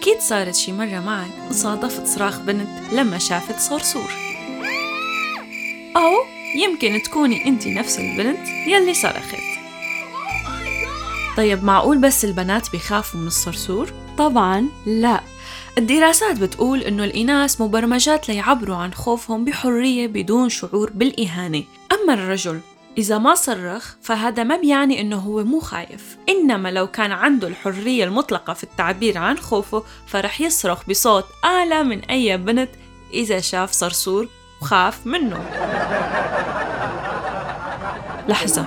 أكيد صارت شي مرة معك وصادفت صراخ بنت لما شافت صرصور أو يمكن تكوني أنت نفس البنت يلي صرخت. طيب معقول بس البنات بيخافوا من الصرصور؟ طبعا لا. الدراسات بتقول إنه الإناث مبرمجات ليعبروا عن خوفهم بحرية بدون شعور بالإهانة. أما الرجل إذا ما صرخ فهذا ما بيعني إنه هو مو خايف. إنما لو كان عنده الحرية المطلقة في التعبير عن خوفه فرح يصرخ بصوت أعلى من أي بنت إذا شاف صرصور وخاف منه. لحظة.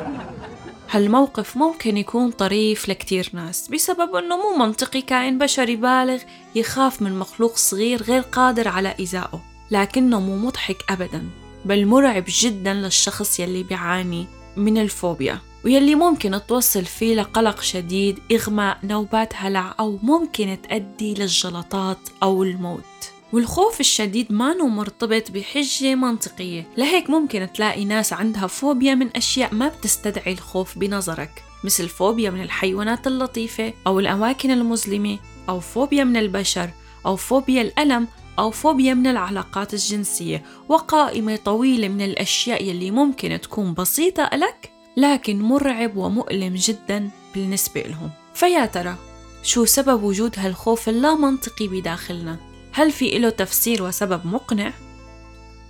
هالموقف ممكن يكون طريف لكتير ناس بسبب أنه مو منطقي كائن بشري بالغ يخاف من مخلوق صغير غير قادر على إيذائه لكنه مو مضحك أبدا. بل مرعب جدا للشخص يلي بيعاني من الفوبيا ويلي ممكن توصل فيه لقلق شديد إغماء نوبات هلع أو ممكن تؤدي للجلطات أو الموت. والخوف الشديد ما مرتبط بحجة منطقية لهيك ممكن تلاقي ناس عندها فوبيا من أشياء ما بتستدعي الخوف بنظرك مثل فوبيا من الحيوانات اللطيفة أو الأماكن المظلمة أو فوبيا من البشر أو فوبيا الألم أو فوبيا من العلاقات الجنسية وقائمة طويلة من الأشياء يلي ممكن تكون بسيطة لك لكن مرعب ومؤلم جدا بالنسبة لهم فيا ترى شو سبب وجود هالخوف اللا منطقي بداخلنا؟ هل في له تفسير وسبب مقنع؟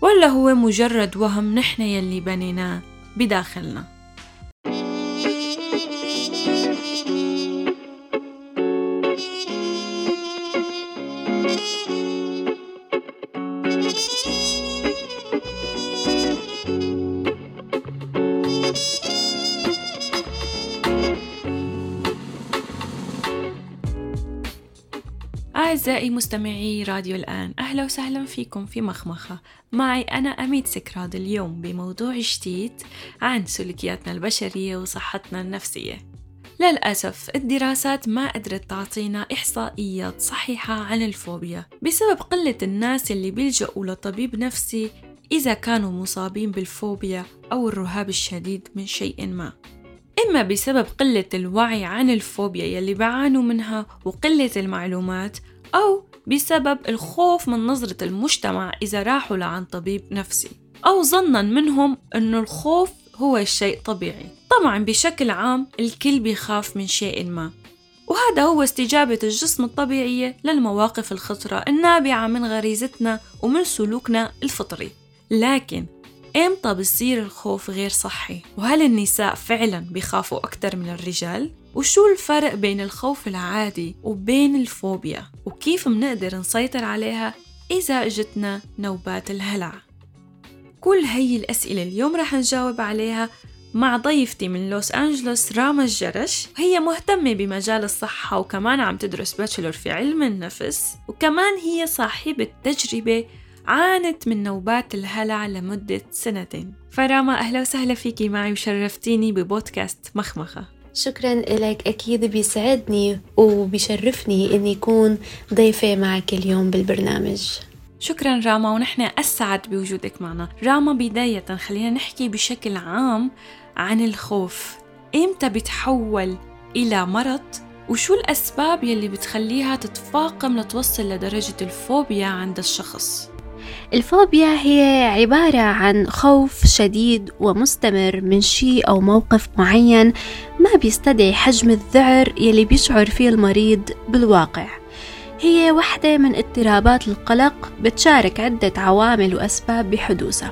ولا هو مجرد وهم نحن يلي بنيناه بداخلنا؟ أعزائي مستمعي راديو الآن أهلا وسهلا فيكم في مخمخة. معي أنا أميت سكراد اليوم بموضوع جديد عن سلوكياتنا البشرية وصحتنا النفسية. للأسف الدراسات ما قدرت تعطينا إحصائيات صحيحة عن الفوبيا بسبب قلة الناس اللي بيلجأوا لطبيب نفسي إذا كانوا مصابين بالفوبيا أو الرهاب الشديد من شيء ما. إما بسبب قلة الوعي عن الفوبيا يلي بعانوا منها وقلة المعلومات أو بسبب الخوف من نظرة المجتمع إذا راحوا لعن طبيب نفسي. أو ظنا منهم أنه الخوف هو الشيء طبيعي. طبعا بشكل عام الكل بيخاف من شيء ما. وهذا هو استجابة الجسم الطبيعية للمواقف الخطرة النابعة من غريزتنا ومن سلوكنا الفطري. لكن إمتى بصير الخوف غير صحي؟ وهل النساء فعلا بيخافوا أكثر من الرجال؟ وشو الفرق بين الخوف العادي وبين الفوبيا؟ وكيف منقدر نسيطر عليها إذا اجتنا نوبات الهلع؟ كل هي الأسئلة اليوم رح نجاوب عليها مع ضيفتي من لوس أنجلوس راما الجرش وهي مهتمة بمجال الصحة وكمان عم تدرس باتشلر في علم النفس وكمان هي صاحبة تجربة عانت من نوبات الهلع لمدة سنتين. فراما أهلا وسهلا فيكي معي وشرفتيني ببودكاست مخمخة. شكرا لك أكيد بيسعدني وبيشرفني إني أكون ضيفة معك اليوم بالبرنامج. شكرا راما ونحن أسعد بوجودك معنا. راما بداية خلينا نحكي بشكل عام عن الخوف. إمتى بتحول إلى مرض؟ وشو الأسباب يلي بتخليها تتفاقم لتوصل لدرجة الفوبيا عند الشخص؟ الفوبيا هي عبارة عن خوف شديد ومستمر من شيء أو موقف معين ما بيستدعي حجم الذعر يلي بيشعر فيه المريض بالواقع. هي واحدة من اضطرابات القلق بتشارك عدة عوامل وأسباب بحدوثها.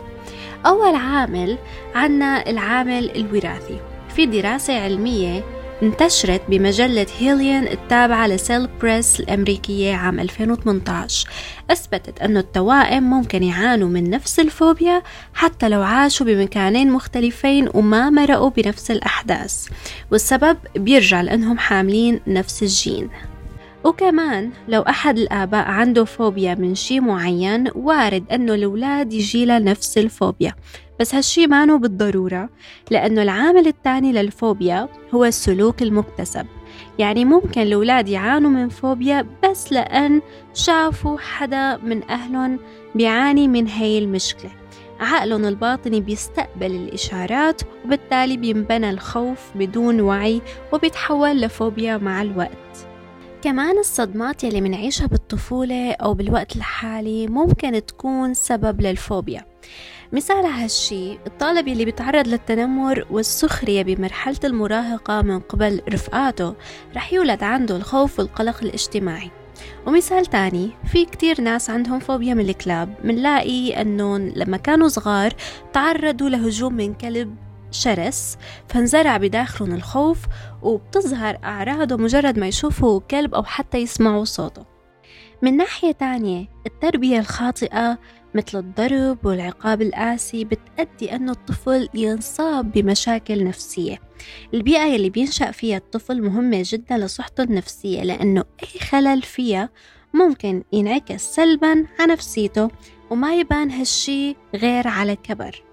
أول عامل عنا العامل الوراثي. في دراسة علمية انتشرت بمجلة هيليان التابعة لسيل بريس الأمريكية عام 2018 أثبتت أن التوائم ممكن يعانوا من نفس الفوبيا حتى لو عاشوا بمكانين مختلفين وما مرقوا بنفس الأحداث والسبب بيرجع لأنهم حاملين نفس الجين. وكمان لو أحد الآباء عنده فوبيا من شي معين وارد أنه الأولاد يجيلا نفس الفوبيا. بس هالشي مانو بالضرورة لأنه العامل الثاني للفوبيا هو السلوك المكتسب. يعني ممكن الأولاد يعانوا من فوبيا بس لأن شافوا حدا من أهلهم بيعاني من هاي المشكلة. عقلهم الباطني بيستقبل الإشارات وبالتالي بينبنى الخوف بدون وعي وبيتحول لفوبيا مع الوقت. كمان الصدمات يلي منعيشها بالطفولة أو بالوقت الحالي ممكن تكون سبب للفوبيا. مثال هالشي الطالب يلي بيتعرض للتنمر والسخرية بمرحلة المراهقة من قبل رفقاته رح يولد عنده الخوف والقلق الاجتماعي. ومثال تاني في كتير ناس عندهم فوبيا من الكلاب منلاقي أنهم لما كانوا صغار تعرضوا لهجوم من كلب شرس فانزرع بداخلهم الخوف وبتظهر أعراضه مجرد ما يشوفوا كلب أو حتى يسمعوا صوته. من ناحية تانية التربية الخاطئة مثل الضرب والعقاب القاسي بتأدي أنه الطفل ينصاب بمشاكل نفسية. البيئة يلي بينشأ فيها الطفل مهمة جدا لصحته النفسية لأنه أي خلل فيها ممكن ينعكس سلبا على نفسيته وما يبان هالشي غير على كبر.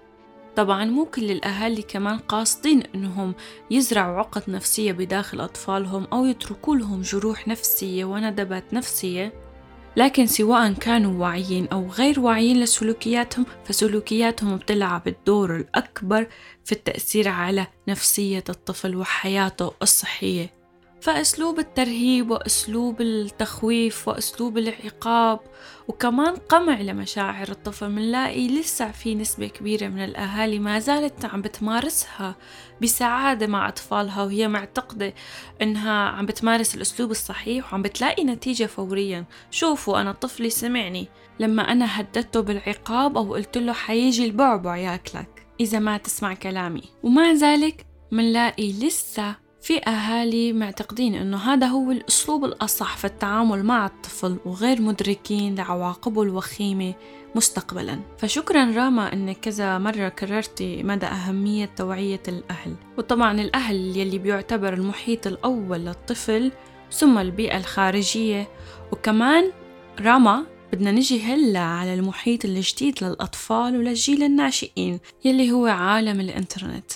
طبعا مو كل الأهالي كمان قاصدين إنهم يزرعوا عقد نفسية بداخل أطفالهم أو يتركوا لهم جروح نفسية وندبات نفسية. لكن سواء كانوا واعيين أو غير واعيين لسلوكياتهم فسلوكياتهم بتلعب الدور الأكبر في التأثير على نفسية الطفل وحياته الصحية. فأسلوب الترهيب وأسلوب التخويف وأسلوب العقاب وكمان قمع لمشاعر الطفل منلاقي لسه في نسبة كبيرة من الأهالي ما زالت عم بتمارسها بسعادة مع أطفالها وهي معتقدة إنها عم بتمارس الأسلوب الصحيح وعم بتلاقي نتيجة فوريا. شوفوا أنا طفلي سمعني. لما أنا هددته بالعقاب أو قلت له حيجي البعبع ياكلك. إذا ما تسمع كلامي. ومع ذلك منلاقي لسه في أهالي معتقدين أنه هذا هو الأسلوب الأصح في التعامل مع الطفل وغير مدركين لعواقبه الوخيمة مستقبلا. فشكرا راما أنك كذا مرة كررتي مدى أهمية توعية الأهل. وطبعا الأهل يلي بيعتبر المحيط الأول للطفل ثم البيئة الخارجية. وكمان راما بدنا نجي هلأ على المحيط الجديد للأطفال وللجيل الناشئين يلي هو عالم الإنترنت.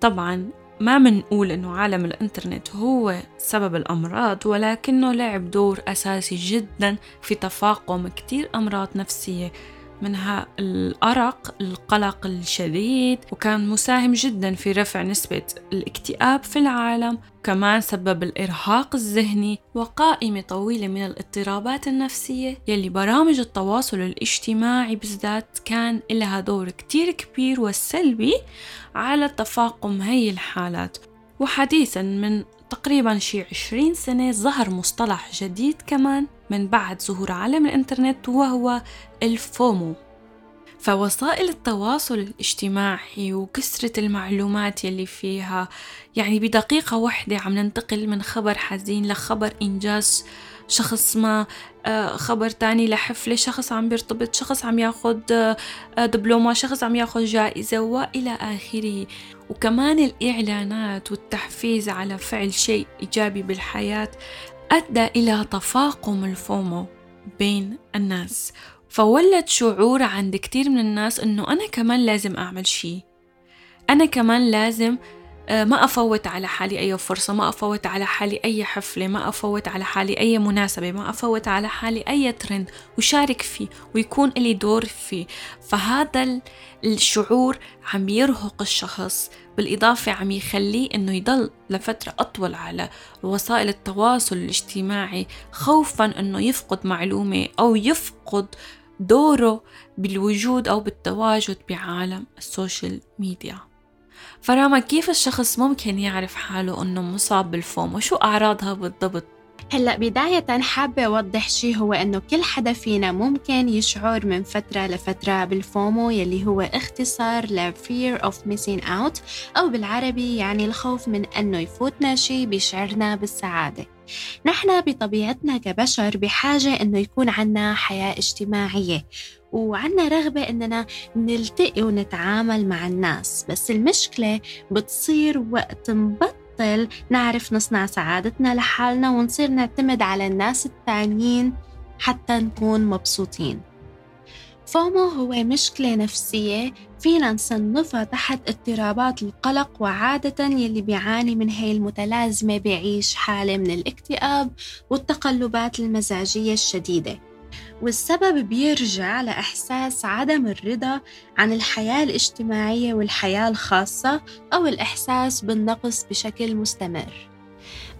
طبعا ما منقول إنه عالم الإنترنت هو سبب الأمراض ولكنه لعب دور أساسي جدا في تفاقم كتير أمراض نفسية. منها الأرق القلق الشديد وكان مساهم جدا في رفع نسبة الاكتئاب في العالم كمان سبب الإرهاق الذهني وقائمة طويلة من الاضطرابات النفسية يلي برامج التواصل الاجتماعي بالذات كان لها دور كتير كبير والسلبي على تفاقم هي الحالات. وحديثا من تقريبا شي عشرين سنة ظهر مصطلح جديد كمان من بعد ظهور عالم الإنترنت وهو الفومو. فوسائل التواصل الاجتماعي وكسرة المعلومات يلي فيها يعني بدقيقة واحدة عم ننتقل من خبر حزين لخبر إنجاز شخص ما آه، خبر تاني لحفلة شخص عم بيرتبط شخص عم ياخد آه، دبلومة شخص عم ياخد جائزة وإلى آخره. وكمان الإعلانات والتحفيز على فعل شيء إيجابي بالحياة أدى إلى تفاقم ال FOMO بين الناس. فولد شعور عند كتير من الناس إنه أنا كمان لازم أعمل شي أنا كمان لازم ما أفوت على حالي أي فرصة ما أفوت على حالي أي حفلة ما أفوت على حالي أي مناسبة ما أفوت على حالي أي ترند وشارك فيه ويكون لي دور فيه. فهذا الشعور عم يرهق الشخص بالإضافة عم يخليه إنه يضل لفترة أطول على وسائل التواصل الاجتماعي خوفا إنه يفقد معلومة أو يفقد دوره بالوجود أو بالتواجد بعالم ال social media. فراما كيف الشخص ممكن يعرف حاله أنه مصاب بال FOMO وشو أعراضها بالضبط؟ هلا بداية حابة أوضح شيء هو إنه كل حدا فينا ممكن يشعر من فترة لفترة بال FOMO يلي هو اختصار ل fear of missing out أو بالعربي يعني الخوف من إنه يفوتنا شيء بيشعرنا بالسعادة. نحن بطبيعتنا كبشر بحاجة إنه يكون عنا حياة اجتماعية وعنا رغبة إننا نلتقي ونتعامل مع الناس بس المشكلة بتصير وقت نبطل نعرف نصنع سعادتنا لحالنا ونصير نعتمد على الناس التانيين حتى نكون مبسوطين. فومو هو مشكلة نفسية فينا نصنفها تحت اضطرابات القلق وعادة يلي بيعاني من هي المتلازمة بيعيش حالة من الاكتئاب والتقلبات المزاجية الشديدة. والسبب بيرجع لإحساس عدم الرضا عن الحياة الاجتماعية والحياة الخاصة أو الإحساس بالنقص بشكل مستمر.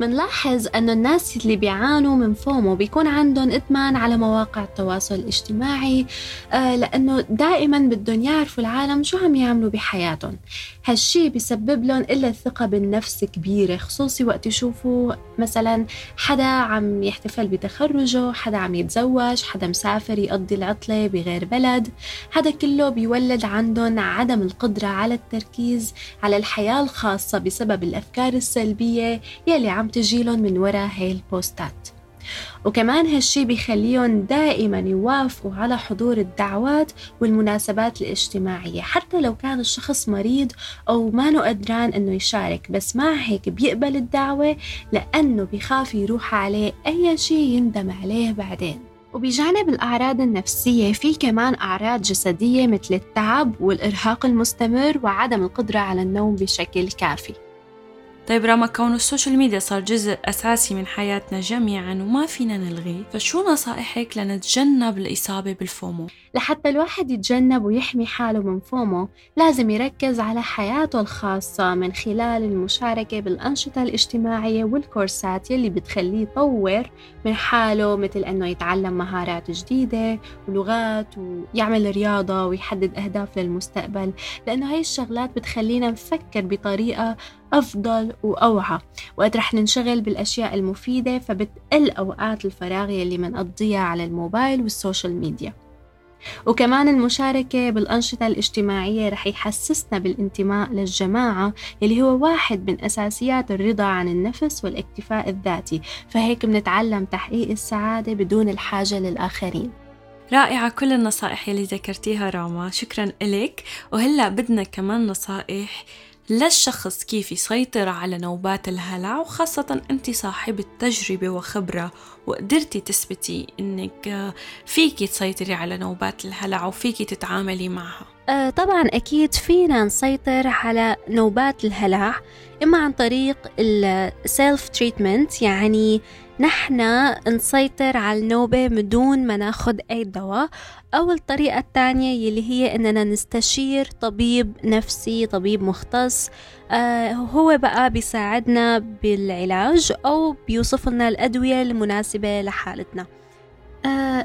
منلاحظ أنه الناس اللي بيعانوا من فومو بيكون عندهم إدمان على مواقع التواصل الاجتماعي آه لأنه دائما بدهم يعرفوا العالم شو عم يعملوا بحياتهم. هالشي بيسبب لهم إلا الثقة بالنفس كبيرة خصوصي وقت يشوفوا مثلا حدا عم يحتفل بتخرجه حدا عم يتزوج حدا مسافر يقضي العطلة بغير بلد. هذا كله بيولد عندهم عدم القدرة على التركيز على الحياة الخاصة بسبب الأفكار السلبية يلي عم تجيلهم من وراء هاي البوستات وكمان هالشي بيخليهم دائما يوافقوا على حضور الدعوات والمناسبات الاجتماعية حتى لو كان الشخص مريض أو ما قدران أنه يشارك بس مع هيك بيقبل الدعوة لأنه بيخاف يروح عليه أي شي يندم عليه بعدين. وبجانب الأعراض النفسية في كمان أعراض جسدية مثل التعب والإرهاق المستمر وعدم القدرة على النوم بشكل كافي. طيب رغم كون ال social media صار جزء أساسي من حياتنا جميعا وما فينا نلغيه فشو نصائحك لنتجنب الإصابة بال FOMO؟ لحتى الواحد يتجنب ويحمي حاله من FOMO لازم يركز على حياته الخاصة من خلال المشاركة بالأنشطة الاجتماعية والكورسات يلي بتخليه يطور من حاله مثل أنه يتعلم مهارات جديدة ولغات ويعمل رياضة ويحدد أهداف للمستقبل لأنه هاي الشغلات بتخلينا نفكر بطريقة أفضل وأوعى. وقت رح ننشغل بالأشياء المفيدة فبتقل أوقات الفراغ يلي منقضيها على الموبايل وال social media. وكمان المشاركة بالأنشطة الاجتماعية رح يحسسنا بالانتماء للجماعة اللي هو واحد من أساسيات الرضا عن النفس والاكتفاء الذاتي. فهيك بنتعلم تحقيق السعادة بدون الحاجة للآخرين. رائعة كل النصائح اللي ذكرتيها راما. شكرا إلك. وهلأ بدنا كمان نصائح للشخص كيف يسيطر على نوبات الهلع وخاصة أنت صاحبة تجربة وخبرة وقدرتي تثبتي أنك فيكي تسيطري على نوبات الهلع وفيكي تتعاملي معها. آه طبعا أكيد فينا نسيطر على نوبات الهلع إما عن طريق ال self treatment يعني نحن نسيطر على النوبة بدون ما ناخد أي دواء. أو الطريقة الثانية يلي هي إننا نستشير طبيب نفسي طبيب مختص آه هو بقى بيساعدنا بالعلاج أو بيوصف لنا الأدوية المناسبة لحالتنا.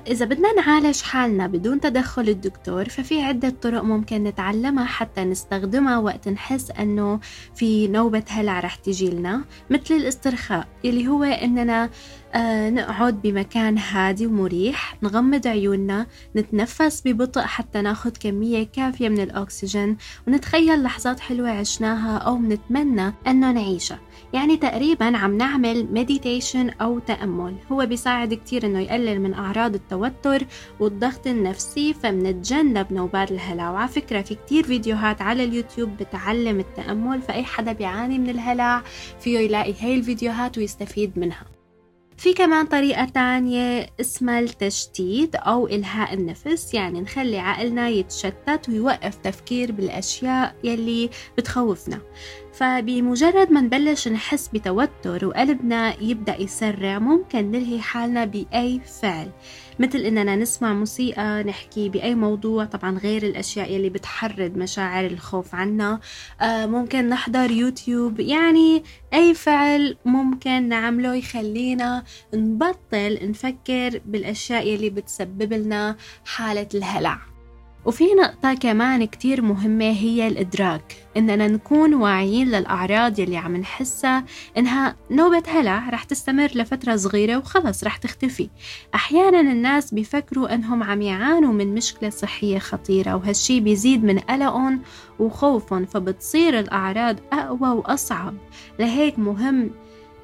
إذا بدنا نعالج حالنا بدون تدخل الدكتور ففي عدة طرق ممكن نتعلمها حتى نستخدمها وقت نحس أنه في نوبة هلع رح تجي لنا مثل الاسترخاء اللي هو أننا آه نقعد بمكان هادي ومريح نغمض عيوننا نتنفس ببطء حتى ناخد كمية كافية من الأكسجين ونتخيل لحظات حلوة عشناها أو نتمنى أنه نعيشها. يعني تقريبا عم نعمل مديتيشن أو تأمل. هو بيساعد كتير أنه يقلل من أعراض التوتر والضغط النفسي فمنتجنب نوبات الهلع. وعلى فكرة في كتير فيديوهات على اليوتيوب بتعلم التأمل فأي حدا بيعاني من الهلع فيه يلاقي هاي الفيديوهات ويستفيد منها. في كمان طريقة تانية اسمها التشتيت أو إلهاء النفس. يعني نخلي عقلنا يتشتت ويوقف تفكير بالأشياء يلي بتخوفنا. فبمجرد ما نبلش نحس بتوتر وقلبنا يبدأ يسرع ممكن نلهي حالنا بأي فعل. مثل إننا نسمع موسيقى نحكي بأي موضوع طبعا غير الأشياء يلي بتحرض مشاعر الخوف عنا. آه ممكن نحضر يوتيوب. يعني أي فعل ممكن نعمله يخلينا نبطل نفكر بالأشياء يلي بتسبب لنا حالة الهلع. وفي نقطة كمان كتير مهمة هي الإدراك إننا نكون واعيين للأعراض يلي عم نحسها إنها نوبة هلع رح تستمر لفترة صغيرة وخلص رح تختفي. أحيانا الناس بيفكروا إنهم عم يعانوا من مشكلة صحية خطيرة وهالشي بيزيد من قلقهم وخوفهم فبتصير الأعراض أقوى وأصعب. لهيك مهم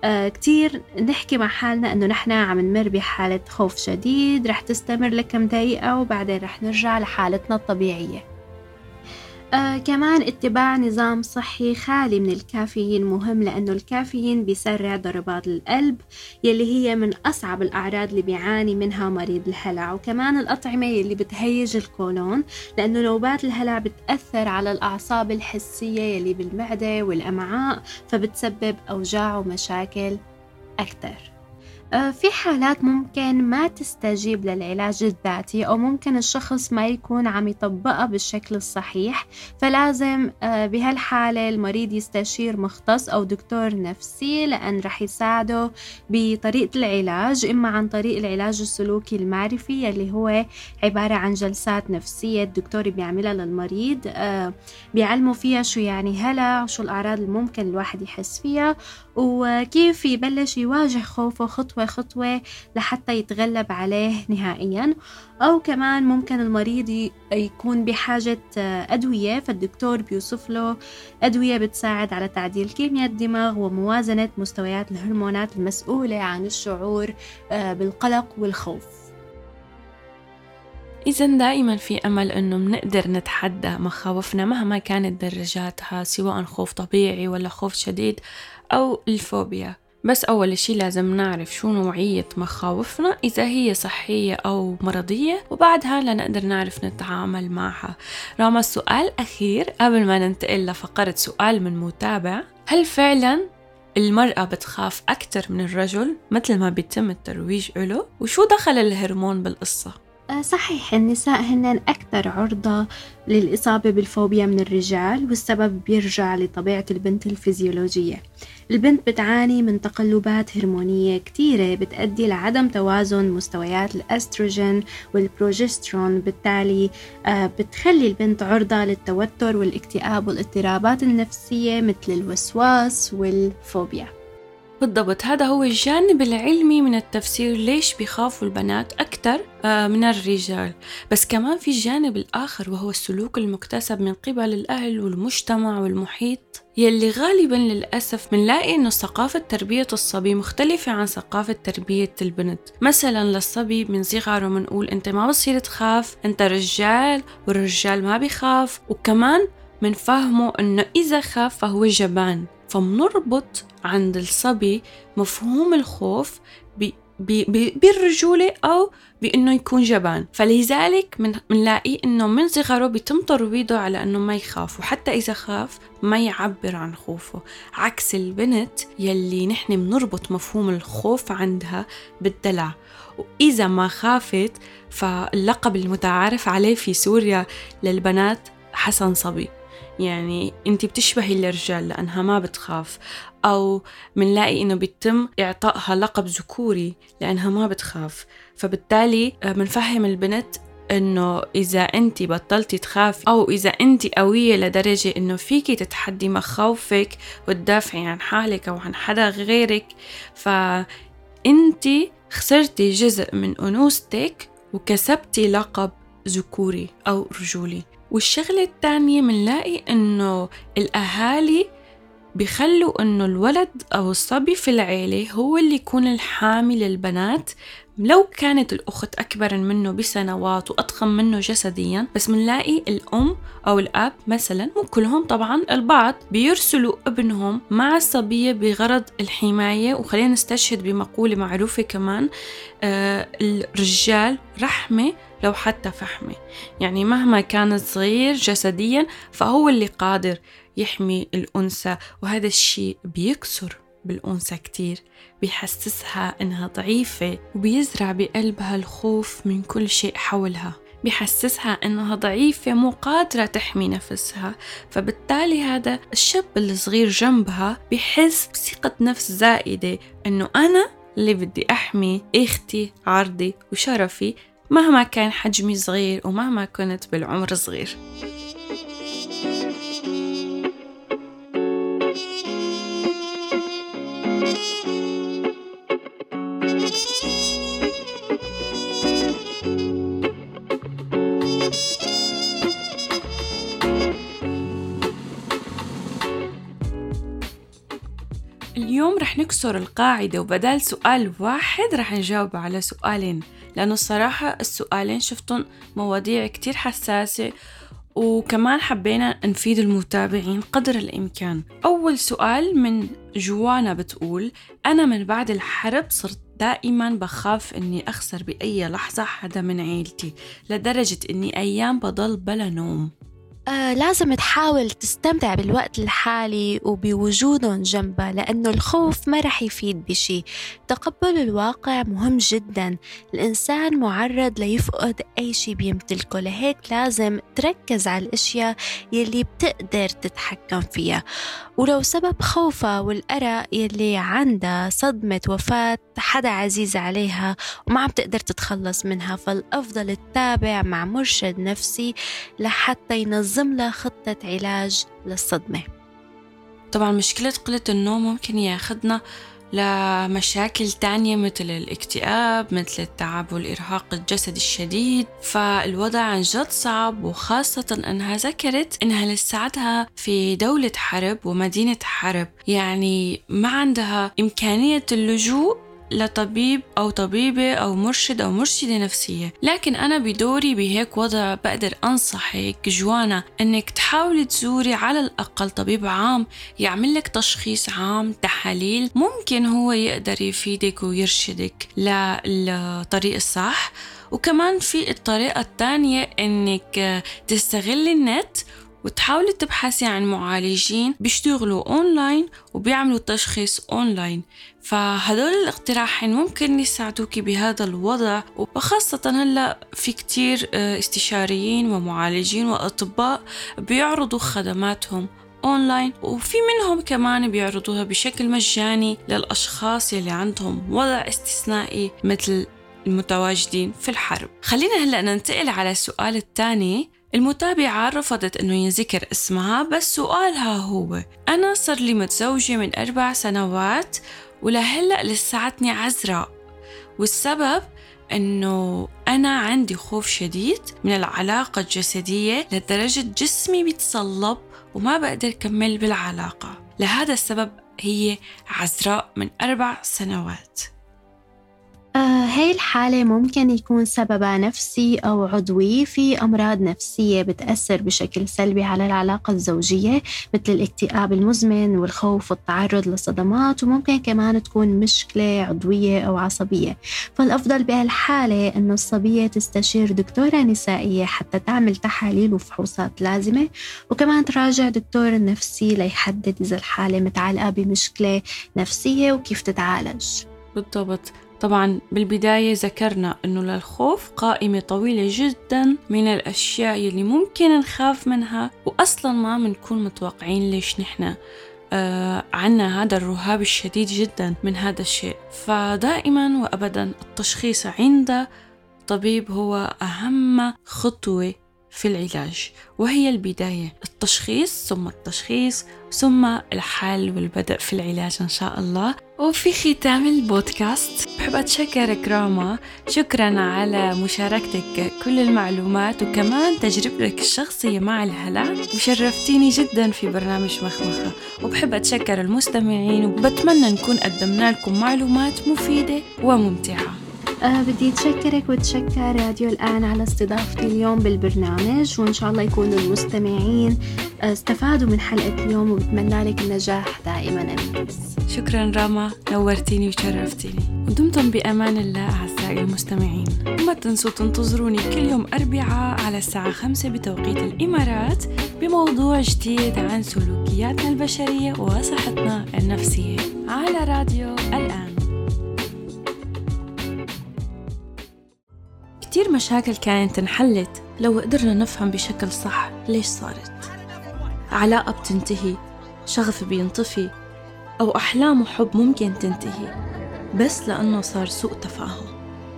آه كتير نحكي مع حالنا إنه نحن عم نمر بحالة خوف شديد رح تستمر لكم دقيقة وبعدين رح نرجع لحالتنا الطبيعية. آه كمان اتباع نظام صحي خالي من الكافيين مهم لأنه الكافيين بيسرع ضربات القلب يلي هي من أصعب الأعراض اللي بيعاني منها مريض الهلع. وكمان الأطعمة يلي بتهيج الكولون لأنه نوبات الهلع بتأثر على الأعصاب الحسية يلي بالمعدة والأمعاء فبتسبب أوجاع ومشاكل أكثر في حالات ممكن ما تستجيب للعلاج الذاتي أو ممكن الشخص ما يكون عم يطبقها بالشكل الصحيح فلازم آه، بهالحالة المريض يستشير مختص أو دكتور نفسي لأن رح يساعده بطريقة العلاج إما عن طريق العلاج السلوكي المعرفي يلي هو عبارة عن جلسات نفسية الدكتور بيعملها للمريض آه، بيعلموا فيها شو يعني هلع وشو الأعراض اللي ممكن الواحد يحس فيها وكيف يبلش يواجه خوفه خطوة خطوة لحتى يتغلب عليه نهائيا. أو كمان ممكن المريض يكون بحاجة أدوية. فالدكتور بيوصف له أدوية بتساعد على تعديل كيمياء الدماغ وموازنة مستويات الهرمونات المسؤولة عن الشعور آه، بالقلق والخوف. إذا دائما في أمل إنه بنقدر نتحدى مخاوفنا مهما كانت درجاتها سواء خوف طبيعي ولا خوف شديد أو الفوبيا. بس أول إشي لازم نعرف شو نوعية مخاوفنا إذا هي صحية أو مرضية وبعدها لنقدر نعرف نتعامل معها راما السؤال أخير قبل ما ننتقل لفقرة سؤال من متابع هل فعلا المرأة بتخاف أكثر من الرجل مثل ما بيتم الترويج له وشو دخل الهرمون بالقصة؟ آه، صحيح النساء هن أكثر عرضة للإصابة بالفوبيا من الرجال والسبب بيرجع لطبيعة البنت الفيزيولوجية. البنت بتعاني من تقلبات هرمونية كتيرة بتؤدي لعدم توازن مستويات الأستروجين والبروجسترون بالتالي آه، بتخلي البنت عرضة للتوتر والاكتئاب والاضطرابات النفسية مثل الوسواس والفوبيا. بالضبط. هذا هو الجانب العلمي من التفسير ليش بيخافوا البنات أكثر آه، من الرجال. بس كمان في الجانب الآخر وهو السلوك المكتسب من قبل الأهل والمجتمع والمحيط يلي غالبا للأسف بنلاقي إنه ثقافة تربية الصبي مختلفة عن ثقافة تربية البنت. مثلا للصبي من صغره بنقول أنت ما بصير تخاف أنت رجال والرجال ما بيخاف. وكمان منفهمه إنه إذا خاف فهو جبان. فمنربط عند الصبي مفهوم الخوف بالرجولة أو بأنه يكون جبان. فلذلك بنلاقي أنه من صغره بيتم ترويضه على أنه ما يخاف وحتى إذا خاف ما يعبر عن خوفه. عكس البنت يلي نحن بنربط مفهوم الخوف عندها بالدلع. وإذا ما خافت فاللقب المتعارف عليه في سوريا للبنات حسن صبي. يعني انت بتشبهي الرجال لأنها ما بتخاف أو منلاقي إنه بيتم إعطائها لقب ذكوري لأنها ما بتخاف. فبالتالي بنفهم آه، البنت إنه إذا انت بطلتي تخافي أو إذا انت قوية لدرجة إنه فيكي تتحدي مخاوفك وتدافعي عن حالك أو عن حدا غيرك فانت خسرتي جزء من أنوثتك وكسبتي لقب ذكوري أو رجولي. والشغلة التانية منلاقي إنه الأهالي بيخلوا إنه الولد أو الصبي في العيلة هو اللي يكون الحامي للبنات. لو كانت الأخت أكبر منه بسنوات وأضخم منه جسديا بس منلاقي الأم أو الأب مثلا مو كلهم طبعا البعض بيرسلوا ابنهم مع الصبية بغرض الحماية. وخلينا نستشهد بمقولة معروفة كمان آه الرجال رحمة لو حتى فحمة. يعني مهما كان صغير جسديا فهو اللي قادر يحمي الأنثى وهذا الشيء بيكسر بالأنثى كتير بيحسسها إنها ضعيفة وبيزرع بقلبها الخوف من كل شيء حولها بيحسسها إنها ضعيفة مو قادرة تحمي نفسها. فبالتالي هذا الشاب الصغير جنبها بحس بثقة نفس زائدة إنه أنا اللي بدي أحمي إختي عرضي وشرفي مهما كان حجمي صغير ومهما كنت بالعمر صغير. اليوم رح نكسر القاعدة وبدال سؤال واحد رح نجاوب على سؤالين. لأنه الصراحة السؤالين شفتهم مواضيع كتير حساسة وكمان حبينا نفيد المتابعين قدر الإمكان. أول سؤال من جوانا بتقول أنا من بعد الحرب صرت دائما بخاف إني أخسر بأي لحظة حدا من عيلتي لدرجة إني أيام بضل بلا نوم. آه لازم تحاول تستمتع بالوقت الحالي وبوجودهم جنبها لأنه الخوف ما رح يفيد بشي. تقبل الواقع مهم جدا. الإنسان معرض ليفقد أي شي بيمتلكه لهيك لازم تركز على الأشياء يلي بتقدر تتحكم فيها. ولو سبب خوفها والقرق يلي عندها صدمة وفاة حدا عزيز عليها وما عم تقدر تتخلص منها فالأفضل تتابع مع مرشد نفسي لحتى ينظم لها خطة علاج للصدمة. طبعا مشكلة قلة النوم ممكن ياخدنا لمشاكل تانية مثل الاكتئاب مثل التعب والإرهاق الجسدي الشديد. فالوضع عن جد صعب وخاصة أنها ذكرت أنها لساتها في دولة حرب ومدينة حرب. يعني ما عندها إمكانية اللجوء لطبيب أو طبيبة أو مرشد أو مرشدة نفسية. لكن أنا بدوري بهيك وضع بقدر أنصحك جوانا أنك تحاولي تزوري على الأقل طبيب عام يعمل لك تشخيص عام تحاليل ممكن هو يقدر يفيدك ويرشدك للطريق الصح. وكمان في الطريقة الثانية إنك تستغلي النت وتحاولي تبحثي عن معالجين بيشتغلوا اونلاين وبيعملوا تشخيص اونلاين فهدول الاقتراحين ممكن يساعدوك بهذا الوضع وخاصة هلا في كتير آه، استشاريين ومعالجين وأطباء بيعرضوا خدماتهم اونلاين وفي منهم كمان بيعرضوها بشكل مجاني للأشخاص يلي عندهم وضع استثنائي مثل المتواجدين في الحرب. خلينا هلأ ننتقل على السؤال الثاني. المتابعة رفضت أنه ينذكر اسمها بس سؤالها هو. أنا صار لي متزوجة من أربع سنوات ولهلأ لساتني عذراء. والسبب أنه أنا عندي خوف شديد من العلاقة الجسدية لدرجة جسمي بيتصلب وما بقدر كمل بالعلاقة. لهذا السبب هي عذراء من أربع سنوات. هاي الحالة ممكن يكون سببها نفسي أو عضوي في أمراض نفسية بتأثر بشكل سلبي على العلاقة الزوجية مثل الاكتئاب المزمن والخوف والتعرض لصدمات وممكن كمان تكون مشكلة عضوية أو عصبية. فالأفضل بهالحالة أنه الصبية تستشير دكتورة نسائية حتى تعمل تحاليل وفحوصات لازمة وكمان تراجع دكتور نفسي ليحدد إذا الحالة متعلقة بمشكلة نفسية وكيف تتعالج. بالضبط. طبعا بالبداية ذكرنا أنه للخوف قائمة طويلة جدا من الأشياء يلي ممكن نخاف منها وأصلا ما بنكون متوقعين ليش نحن آه عنا هذا الرهاب الشديد جدا من هذا الشيء. فدائما وأبدا التشخيص عند طبيب هو أهم خطوة في العلاج وهي البداية. التشخيص ثم التشخيص ثم الحل والبدء في العلاج إن شاء الله. وفي ختام البودكاست بحب أتشكرك راما شكرا على مشاركتك كل المعلومات وكمان تجربتك الشخصية مع الهلع وشرفتيني جدا في برنامج مخمخة. وبحب أتشكر المستمعين وبتمنى نكون قدمنا لكم معلومات مفيدة وممتعة. أه بدي أتشكرك وتشكر راديو الآن على استضافتي اليوم بالبرنامج وإن شاء الله يكونوا المستمعين آه، استفادوا من حلقة اليوم وبتمنى لك النجاح دائما أميس شكرا راما نورتيني وشرفتيني. ودمتم بأمان الله أعزائي المستمعين. وما تنسوا تنتظروني كل يوم أربعاء على الساعة خمسة بتوقيت الإمارات بموضوع جديد عن سلوكياتنا البشرية وصحتنا النفسية على راديو الآن. كتير مشاكل كانت انحلت. لو قدرنا نفهم بشكل صح ليش صارت؟ علاقة بتنتهي شغف بينطفي أو أحلام وحب ممكن تنتهي بس لأنه صار سوء تفاهم.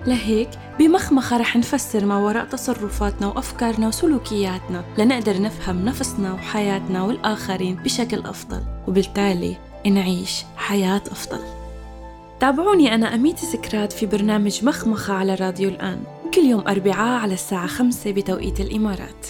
لهيك بمخمخة رح نفسر ما وراء تصرفاتنا وأفكارنا وسلوكياتنا لنقدر نفهم نفسنا وحياتنا والآخرين بشكل أفضل وبالتالي نعيش حياة أفضل. تابعوني أنا أميتي سكرات في برنامج مخمخة على راديو الآن. كل يوم أربعاء على الساعة خمسة بتوقيت الإمارات.